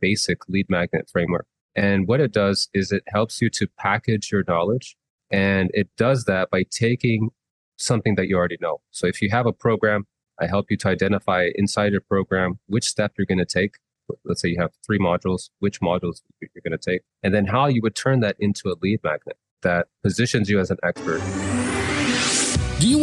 basic lead magnet framework. And what it does is it helps you to package your knowledge. And it does that by taking something that you already know. So if you have a program, I help you to identify inside your program which step you're going to take. Let's say you have three modules, which modules you're going to take, and then how you would turn that into a lead magnet that positions you as an expert.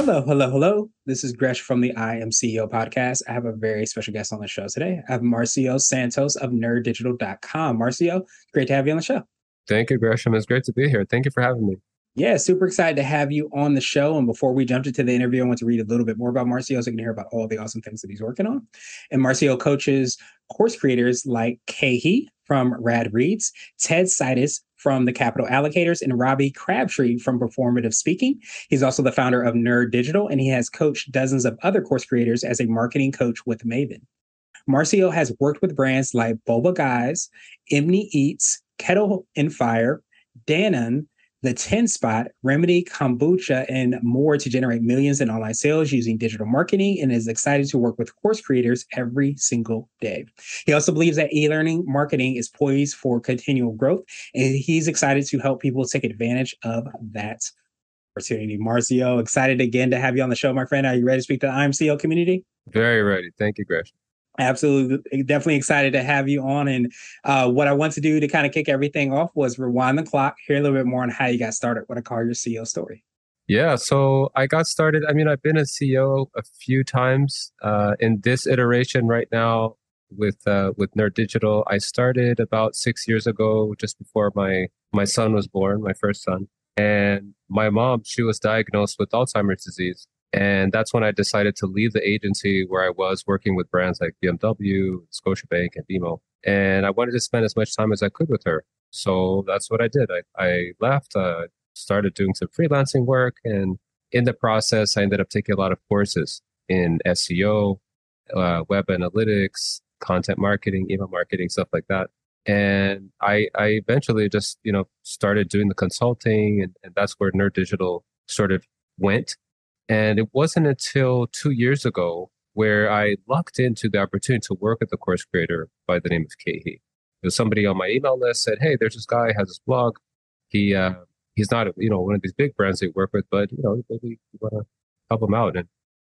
Hello, hello, hello. This is Gresh from the I Am CEO podcast. I have a very special guest on the show today. I have Marcio Santos of nerddigital.com. Marcio, great to have you on the show. Thank you, Gresham. It's great to be here. Thank you for having me. Yeah, super excited to have you on the show. And before we jump into the interview, I want to read a little bit more about Marcio so you can hear about all the awesome things that he's working on. And Marcio coaches course creators like Khe Hy from RadReads, Ted Seides from the Capital Allocators and Robbie Crabtree from Performative Speaking. He's also the founder of Nerd Digital, and he has coached dozens of other course creators as a marketing coach with Maven. Marcio has worked with brands like Boba Guys, Immi Eats, Kettle and Fire, Danone, the 10 spot, Remedy, Kombucha, and more to generate millions in online sales using digital marketing and is excited to work with course creators every single day. He also believes that e learning marketing is poised for continual growth, and he's excited to help people take advantage of that opportunity. Marcio, excited again to have you on the show, my friend. Are you ready to speak to the I Am CEO community? Very ready. Thank you, Gresh. Absolutely, definitely excited to have you on. And uh, what I want to do to kind of kick everything off was rewind the clock, hear a little bit more on how you got started. What I call your CEO story. Yeah, so I got started. I mean, I've been a CEO a few times. Uh, in this iteration right now with uh, with Nerd Digital, I started about six years ago, just before my my son was born, my first son. And my mom, she was diagnosed with Alzheimer's disease. And that's when I decided to leave the agency where I was working with brands like BMW, Scotiabank, and BMO. And I wanted to spend as much time as I could with her. So that's what I did. I, I left, uh, started doing some freelancing work. And in the process, I ended up taking a lot of courses in SEO, uh, web analytics, content marketing, email marketing, stuff like that. And I, I eventually just, you know, started doing the consulting and, and that's where Nerd Digital sort of went and it wasn't until two years ago where I lucked into the opportunity to work with a course creator by the name of Khe Hy. was somebody on my email list said, "Hey, there's this guy has this blog. He uh, he's not you know one of these big brands they work with, but you know maybe you want to help him out." And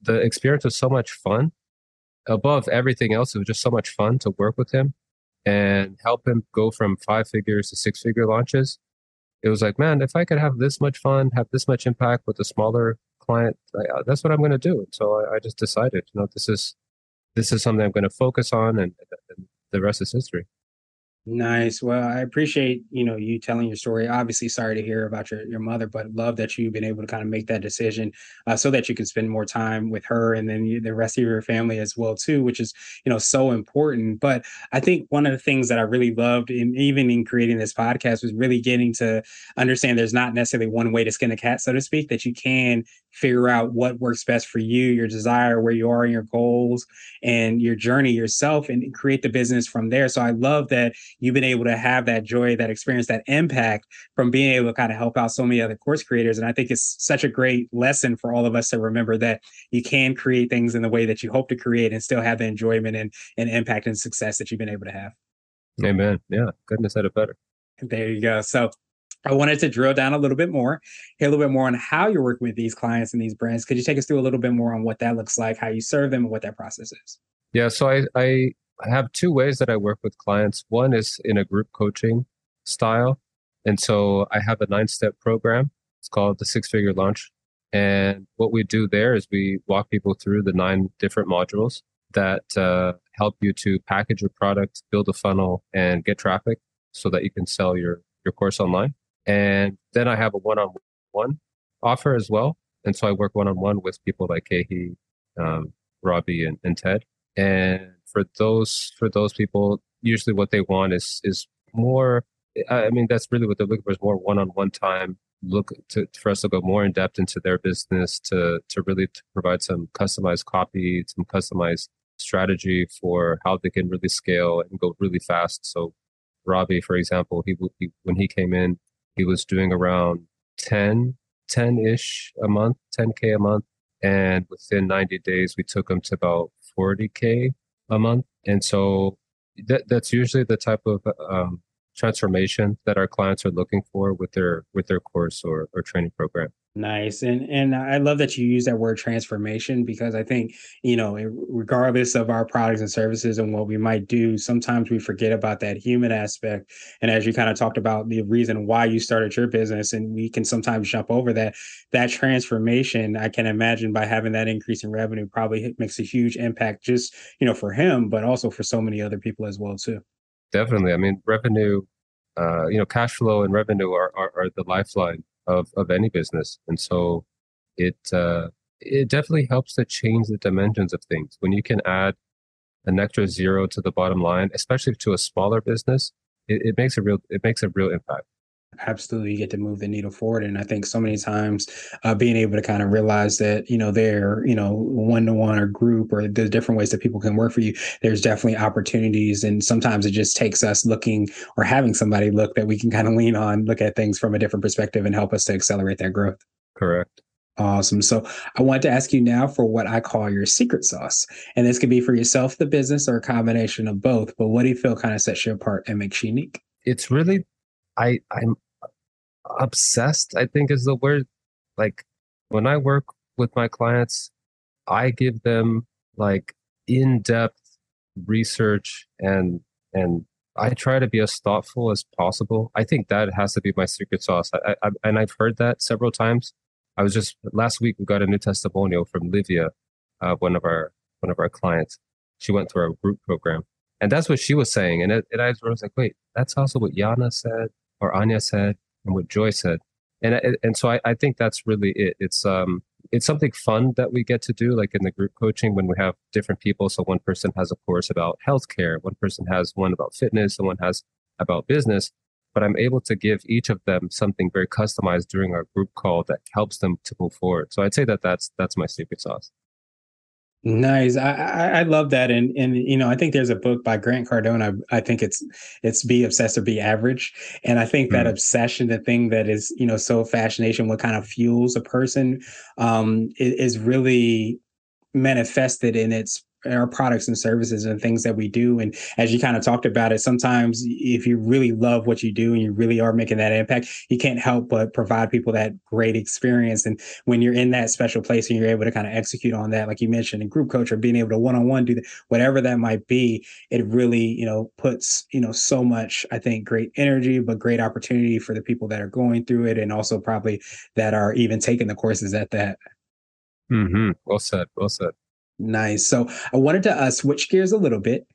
the experience was so much fun. Above everything else, it was just so much fun to work with him and help him go from five figures to six figure launches. It was like, man, if I could have this much fun, have this much impact with a smaller client, I, uh, that's what I'm going to do. And so I, I, just decided, you know, this is this is something I'm going to focus on, and, and the rest is history. Nice. Well, I appreciate, you know, you telling your story. Obviously, sorry to hear about your, your mother, but love that you've been able to kind of make that decision uh, so that you can spend more time with her and then you, the rest of your family as well, too, which is, you know, so important. But I think one of the things that I really loved in even in creating this podcast was really getting to understand there's not necessarily one way to skin a cat, so to speak, that you can figure out what works best for you, your desire, where you are in your goals and your journey yourself and create the business from there. So I love that you've been able to have that joy, that experience, that impact from being able to kind of help out so many other course creators. And I think it's such a great lesson for all of us to remember that you can create things in the way that you hope to create and still have the enjoyment and, and impact and success that you've been able to have. Amen. Yeah. Have said it better. There you go. So I wanted to drill down a little bit more, hear a little bit more on how you're working with these clients and these brands. Could you take us through a little bit more on what that looks like, how you serve them, and what that process is? Yeah, so I, I have two ways that I work with clients. One is in a group coaching style. And so I have a nine step program. It's called the Six Figure Launch. And what we do there is we walk people through the nine different modules that uh, help you to package your product, build a funnel, and get traffic so that you can sell your, your course online. And then I have a one on one offer as well. And so I work one on one with people like Khe Hy, um, Robbie, and, and Ted. And for those for those people, usually what they want is is more I mean, that's really what they're looking for is more one-on-one time. Look to for us to go more in depth into their business to to really to provide some customized copy, some customized strategy for how they can really scale and go really fast. So, Robbie, for example, he, he when he came in, he was doing around 10 10 ish a month, 10k a month, and within 90 days, we took him to about 40k a month. And so that that's usually the type of um, transformation that our clients are looking for with their with their course or, or training program nice and and i love that you use that word transformation because i think you know regardless of our products and services and what we might do sometimes we forget about that human aspect and as you kind of talked about the reason why you started your business and we can sometimes jump over that that transformation i can imagine by having that increase in revenue probably makes a huge impact just you know for him but also for so many other people as well too Definitely. I mean, revenue, uh, you know, cash flow and revenue are, are, are, the lifeline of, of any business. And so it, uh, it definitely helps to change the dimensions of things. When you can add an extra zero to the bottom line, especially to a smaller business, it, it makes a real, it makes a real impact absolutely You get to move the needle forward. And I think so many times uh, being able to kind of realize that, you know, they're, you know, one to one or group or the different ways that people can work for you, there's definitely opportunities. And sometimes it just takes us looking or having somebody look that we can kind of lean on, look at things from a different perspective and help us to accelerate that growth. Correct. Awesome. So I want to ask you now for what I call your secret sauce. And this could be for yourself, the business, or a combination of both. But what do you feel kind of sets you apart and makes you unique? It's really I I'm obsessed, I think is the word. Like when I work with my clients, I give them like in-depth research and and I try to be as thoughtful as possible. I think that has to be my secret sauce. I, I, and I've heard that several times. I was just last week we got a new testimonial from Livia, uh, one of our one of our clients. She went through our group program, and that's what she was saying. And it, it I was like, wait, that's also what Yana said or Anya said and what Joy said. And and so I, I think that's really it. It's um it's something fun that we get to do, like in the group coaching when we have different people. So one person has a course about healthcare, one person has one about fitness, someone has about business. But I'm able to give each of them something very customized during our group call that helps them to move forward. So I'd say that that's that's my secret sauce. Nice. I, I, I love that. And and you know, I think there's a book by Grant Cardone. I, I think it's it's be obsessed or be average. And I think that mm. obsession, the thing that is, you know, so fascination, what kind of fuels a person um is, is really manifested in its our products and services and things that we do. And as you kind of talked about it, sometimes if you really love what you do and you really are making that impact, you can't help but provide people that great experience. And when you're in that special place and you're able to kind of execute on that, like you mentioned, in group coach or being able to one-on-one do that, whatever that might be, it really, you know, puts, you know, so much, I think, great energy, but great opportunity for the people that are going through it and also probably that are even taking the courses at that. Mm-hmm. Well said. Well said. Nice. So I wanted to uh, switch gears a little bit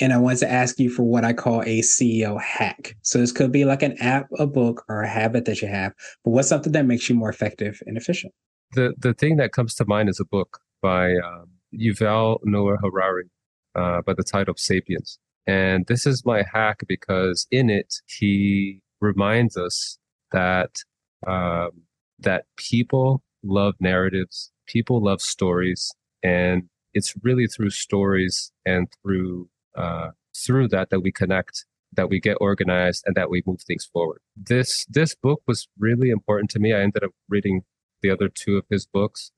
and I wanted to ask you for what I call a CEO hack. So this could be like an app, a book, or a habit that you have, but what's something that makes you more effective and efficient? The the thing that comes to mind is a book by um, Yuval Noah Harari uh, by the title of Sapiens. And this is my hack because in it he reminds us that um, that people love narratives, people love stories, and it's really through stories and through uh, through that that we connect that we get organized and that we move things forward. This this book was really important to me. I ended up reading the other two of his books.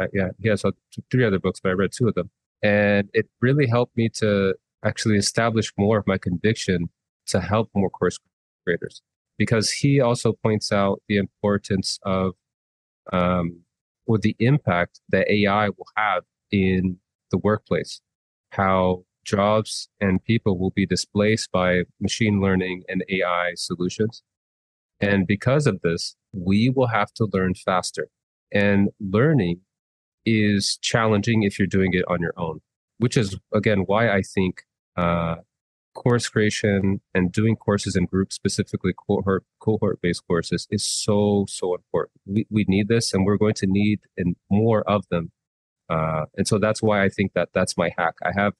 Uh, yeah he has three other books but i read two of them. And it really helped me to actually establish more of my conviction to help more course creators. Because he also points out the importance of um, or the impact that ai will have in the workplace, how jobs and people will be displaced by machine learning and AI solutions. And because of this, we will have to learn faster. And learning is challenging if you're doing it on your own, which is, again, why I think uh, course creation and doing courses in groups, specifically cohort cohort based courses, is so so important. We we need this, and we're going to need more of them uh, and so that's why I think that that's my hack. I have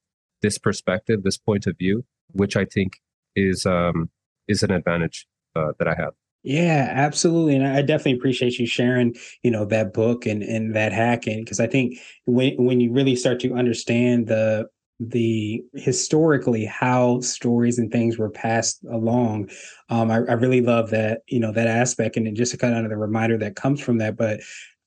this perspective, this point of view, which I think is um, is an advantage uh, that I have. Yeah, absolutely. And I definitely appreciate you sharing, you know, that book and and that hacking because I think when when you really start to understand the the historically how stories and things were passed along um I, I really love that you know that aspect and just to kind of the reminder that comes from that but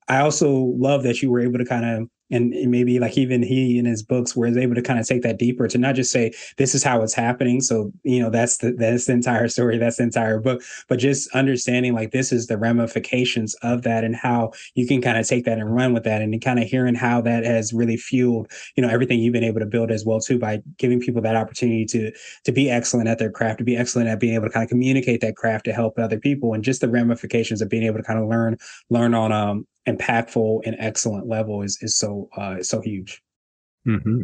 i also love that you were able to kind of and, maybe like even he in his books was able to kind of take that deeper to not just say this is how it's happening so you know that's the that's the entire story that's the entire book but just understanding like this is the ramifications of that and how you can kind of take that and run with that and kind of hearing how that has really fueled you know everything you've been able to build as well too by giving people that opportunity to to be excellent at their craft to be excellent at being able to kind of communicate that craft to help other people and just the ramifications of being able to kind of learn learn on um impactful and excellent level is is so uh so huge. Mm-hmm.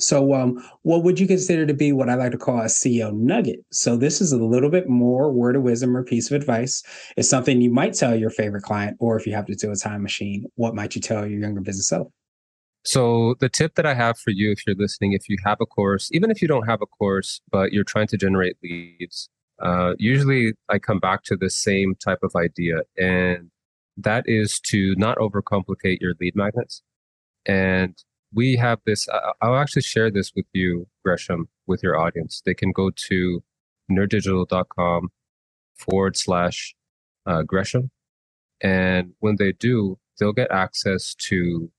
So, um, what would you consider to be what I like to call a CEO nugget? So, this is a little bit more word of wisdom or piece of advice. It's something you might tell your favorite client, or if you have to do a time machine, what might you tell your younger business self? So, the tip that I have for you, if you're listening, if you have a course, even if you don't have a course, but you're trying to generate leads, uh, usually I come back to the same type of idea. And that is to not overcomplicate your lead magnets. And we have this, I'll actually share this with you, Gresham, with your audience. They can go to nerddigital.com forward slash uh, Gresham. And when they do, they'll get access to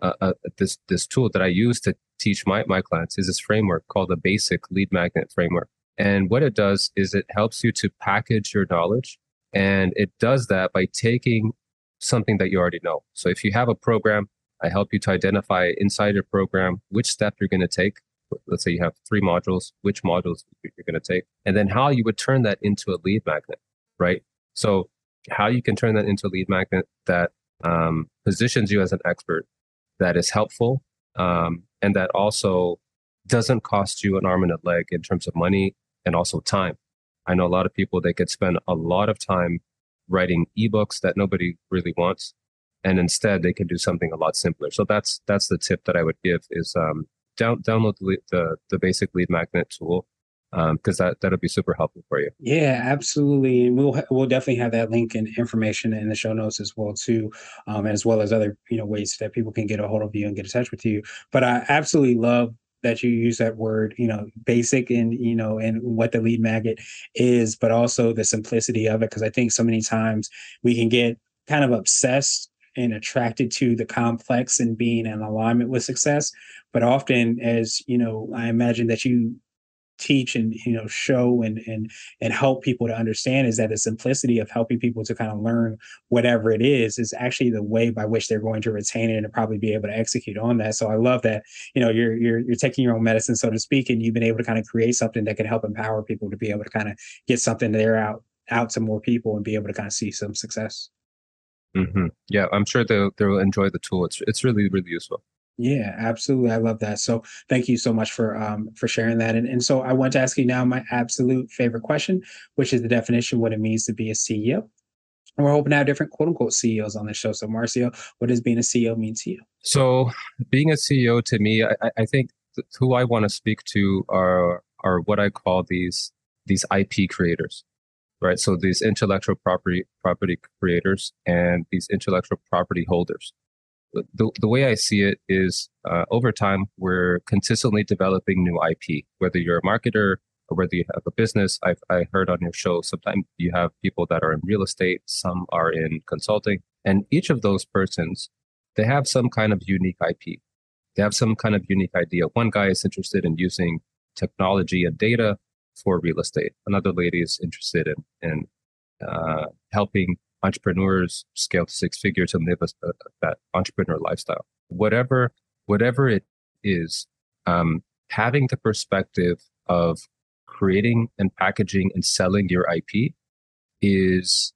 uh, uh, this, this tool that I use to teach my, my clients is this framework called the basic lead magnet framework. And what it does is it helps you to package your knowledge and it does that by taking something that you already know. So if you have a program, I help you to identify inside your program which step you're going to take. Let's say you have three modules, which modules you're going to take, and then how you would turn that into a lead magnet, right? So how you can turn that into a lead magnet that um, positions you as an expert, that is helpful, um, and that also doesn't cost you an arm and a leg in terms of money and also time. I know a lot of people, they could spend a lot of time writing ebooks that nobody really wants. And instead they can do something a lot simpler. So that's, that's the tip that I would give is, um, down, download the, the, the basic lead magnet tool because um, that that'll be super helpful for you. Yeah, absolutely, and we'll we'll definitely have that link and information in the show notes as well too, um, as well as other you know ways that people can get a hold of you and get in touch with you. But I absolutely love that you use that word, you know, basic and, you know, and what the lead magnet is, but also the simplicity of it. Cause I think so many times we can get kind of obsessed and attracted to the complex and being in alignment with success. But often, as you know, I imagine that you teach and you know show and and and help people to understand is that the simplicity of helping people to kind of learn whatever it is is actually the way by which they're going to retain it and probably be able to execute on that. So i love that you know you're you're you're taking your own medicine so to speak and you've been able to kind of create something that can help empower people to be able to kind of get something there out out to more people and be able to kind of see some success. Mm-hmm. yeah i'm sure they'll they'll enjoy the tool. It's it's really really useful yeah, absolutely. I love that. So thank you so much for um for sharing that. And and so I want to ask you now my absolute favorite question, which is the definition what it means to be a CEO. And we're hoping to have different quote unquote CEOs on the show. So Marcio, what does being a CEO mean to you? So being a CEO to me, I, I think who I want to speak to are are what I call these these IP creators. Right. So these intellectual property property creators and these intellectual property holders the, the way I see it is uh, over time, we're consistently developing new IP, whether you're a marketer or whether you have a business. I've I heard on your show, sometimes you have people that are in real estate, some are in consulting, and each of those persons, they have some kind of unique IP. They have some kind of unique idea. One guy is interested in using technology and data for real estate. Another lady is interested in, in uh, helping entrepreneurs scale to six figures and live a, a, that entrepreneur lifestyle. Whatever, whatever it is, um, having the perspective of creating and packaging and selling your IP is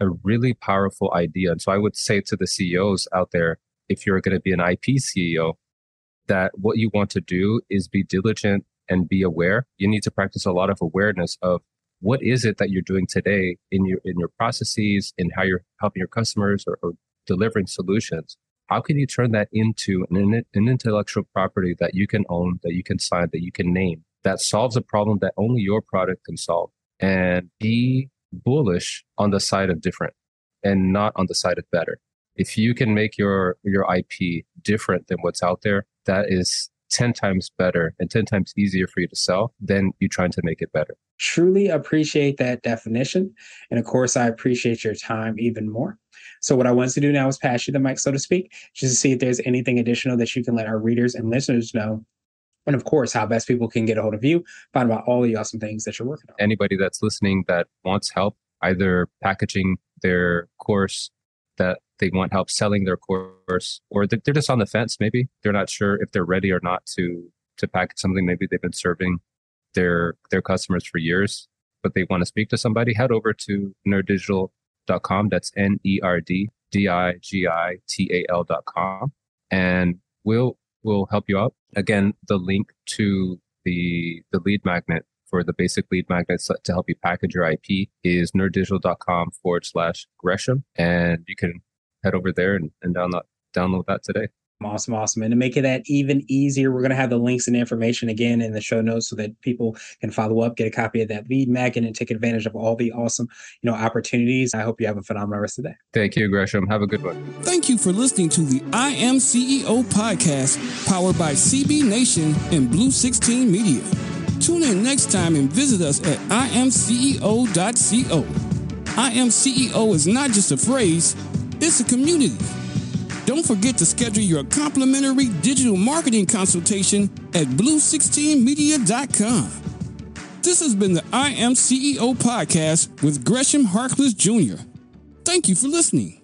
a really powerful idea. And so I would say to the CEOs out there, if you're going to be an IP CEO, that what you want to do is be diligent and be aware. You need to practice a lot of awareness of what is it that you're doing today in your in your processes in how you're helping your customers or, or delivering solutions how can you turn that into an, an intellectual property that you can own that you can sign that you can name that solves a problem that only your product can solve and be bullish on the side of different and not on the side of better. If you can make your your IP different than what's out there, that is 10 times better and 10 times easier for you to sell than you trying to make it better. Truly appreciate that definition. And of course, I appreciate your time even more. So, what I want to do now is pass you the mic, so to speak, just to see if there's anything additional that you can let our readers and listeners know. And of course, how best people can get a hold of you, find out all the awesome things that you're working on. Anybody that's listening that wants help, either packaging their course that they want help selling their course or they're just on the fence maybe. They're not sure if they're ready or not to to package something maybe they've been serving their their customers for years but they want to speak to somebody head over to nerddigital.com that's n-e-r-d-d-i-g-i-t-a-l.com and we'll we'll help you out. Again the link to the the lead magnet for the basic lead magnets to help you package your IP is nerddigital.com forward slash Gresham. And you can head over there and, and download, download that today. Awesome, awesome. And to make it that even easier, we're going to have the links and information again in the show notes so that people can follow up, get a copy of that lead magnet, and take advantage of all the awesome, you know, opportunities. I hope you have a phenomenal rest of the day. Thank you, Gresham. Have a good one. Thank you for listening to the I Am CEO podcast, powered by CB Nation and Blue 16 Media. Tune in next time and visit us at imceo.co. I Am CEO is not just a phrase, it's a community. Don't forget to schedule your complimentary digital marketing consultation at blue16media.com. This has been the I Am CEO podcast with Gresham Harkless Jr. Thank you for listening.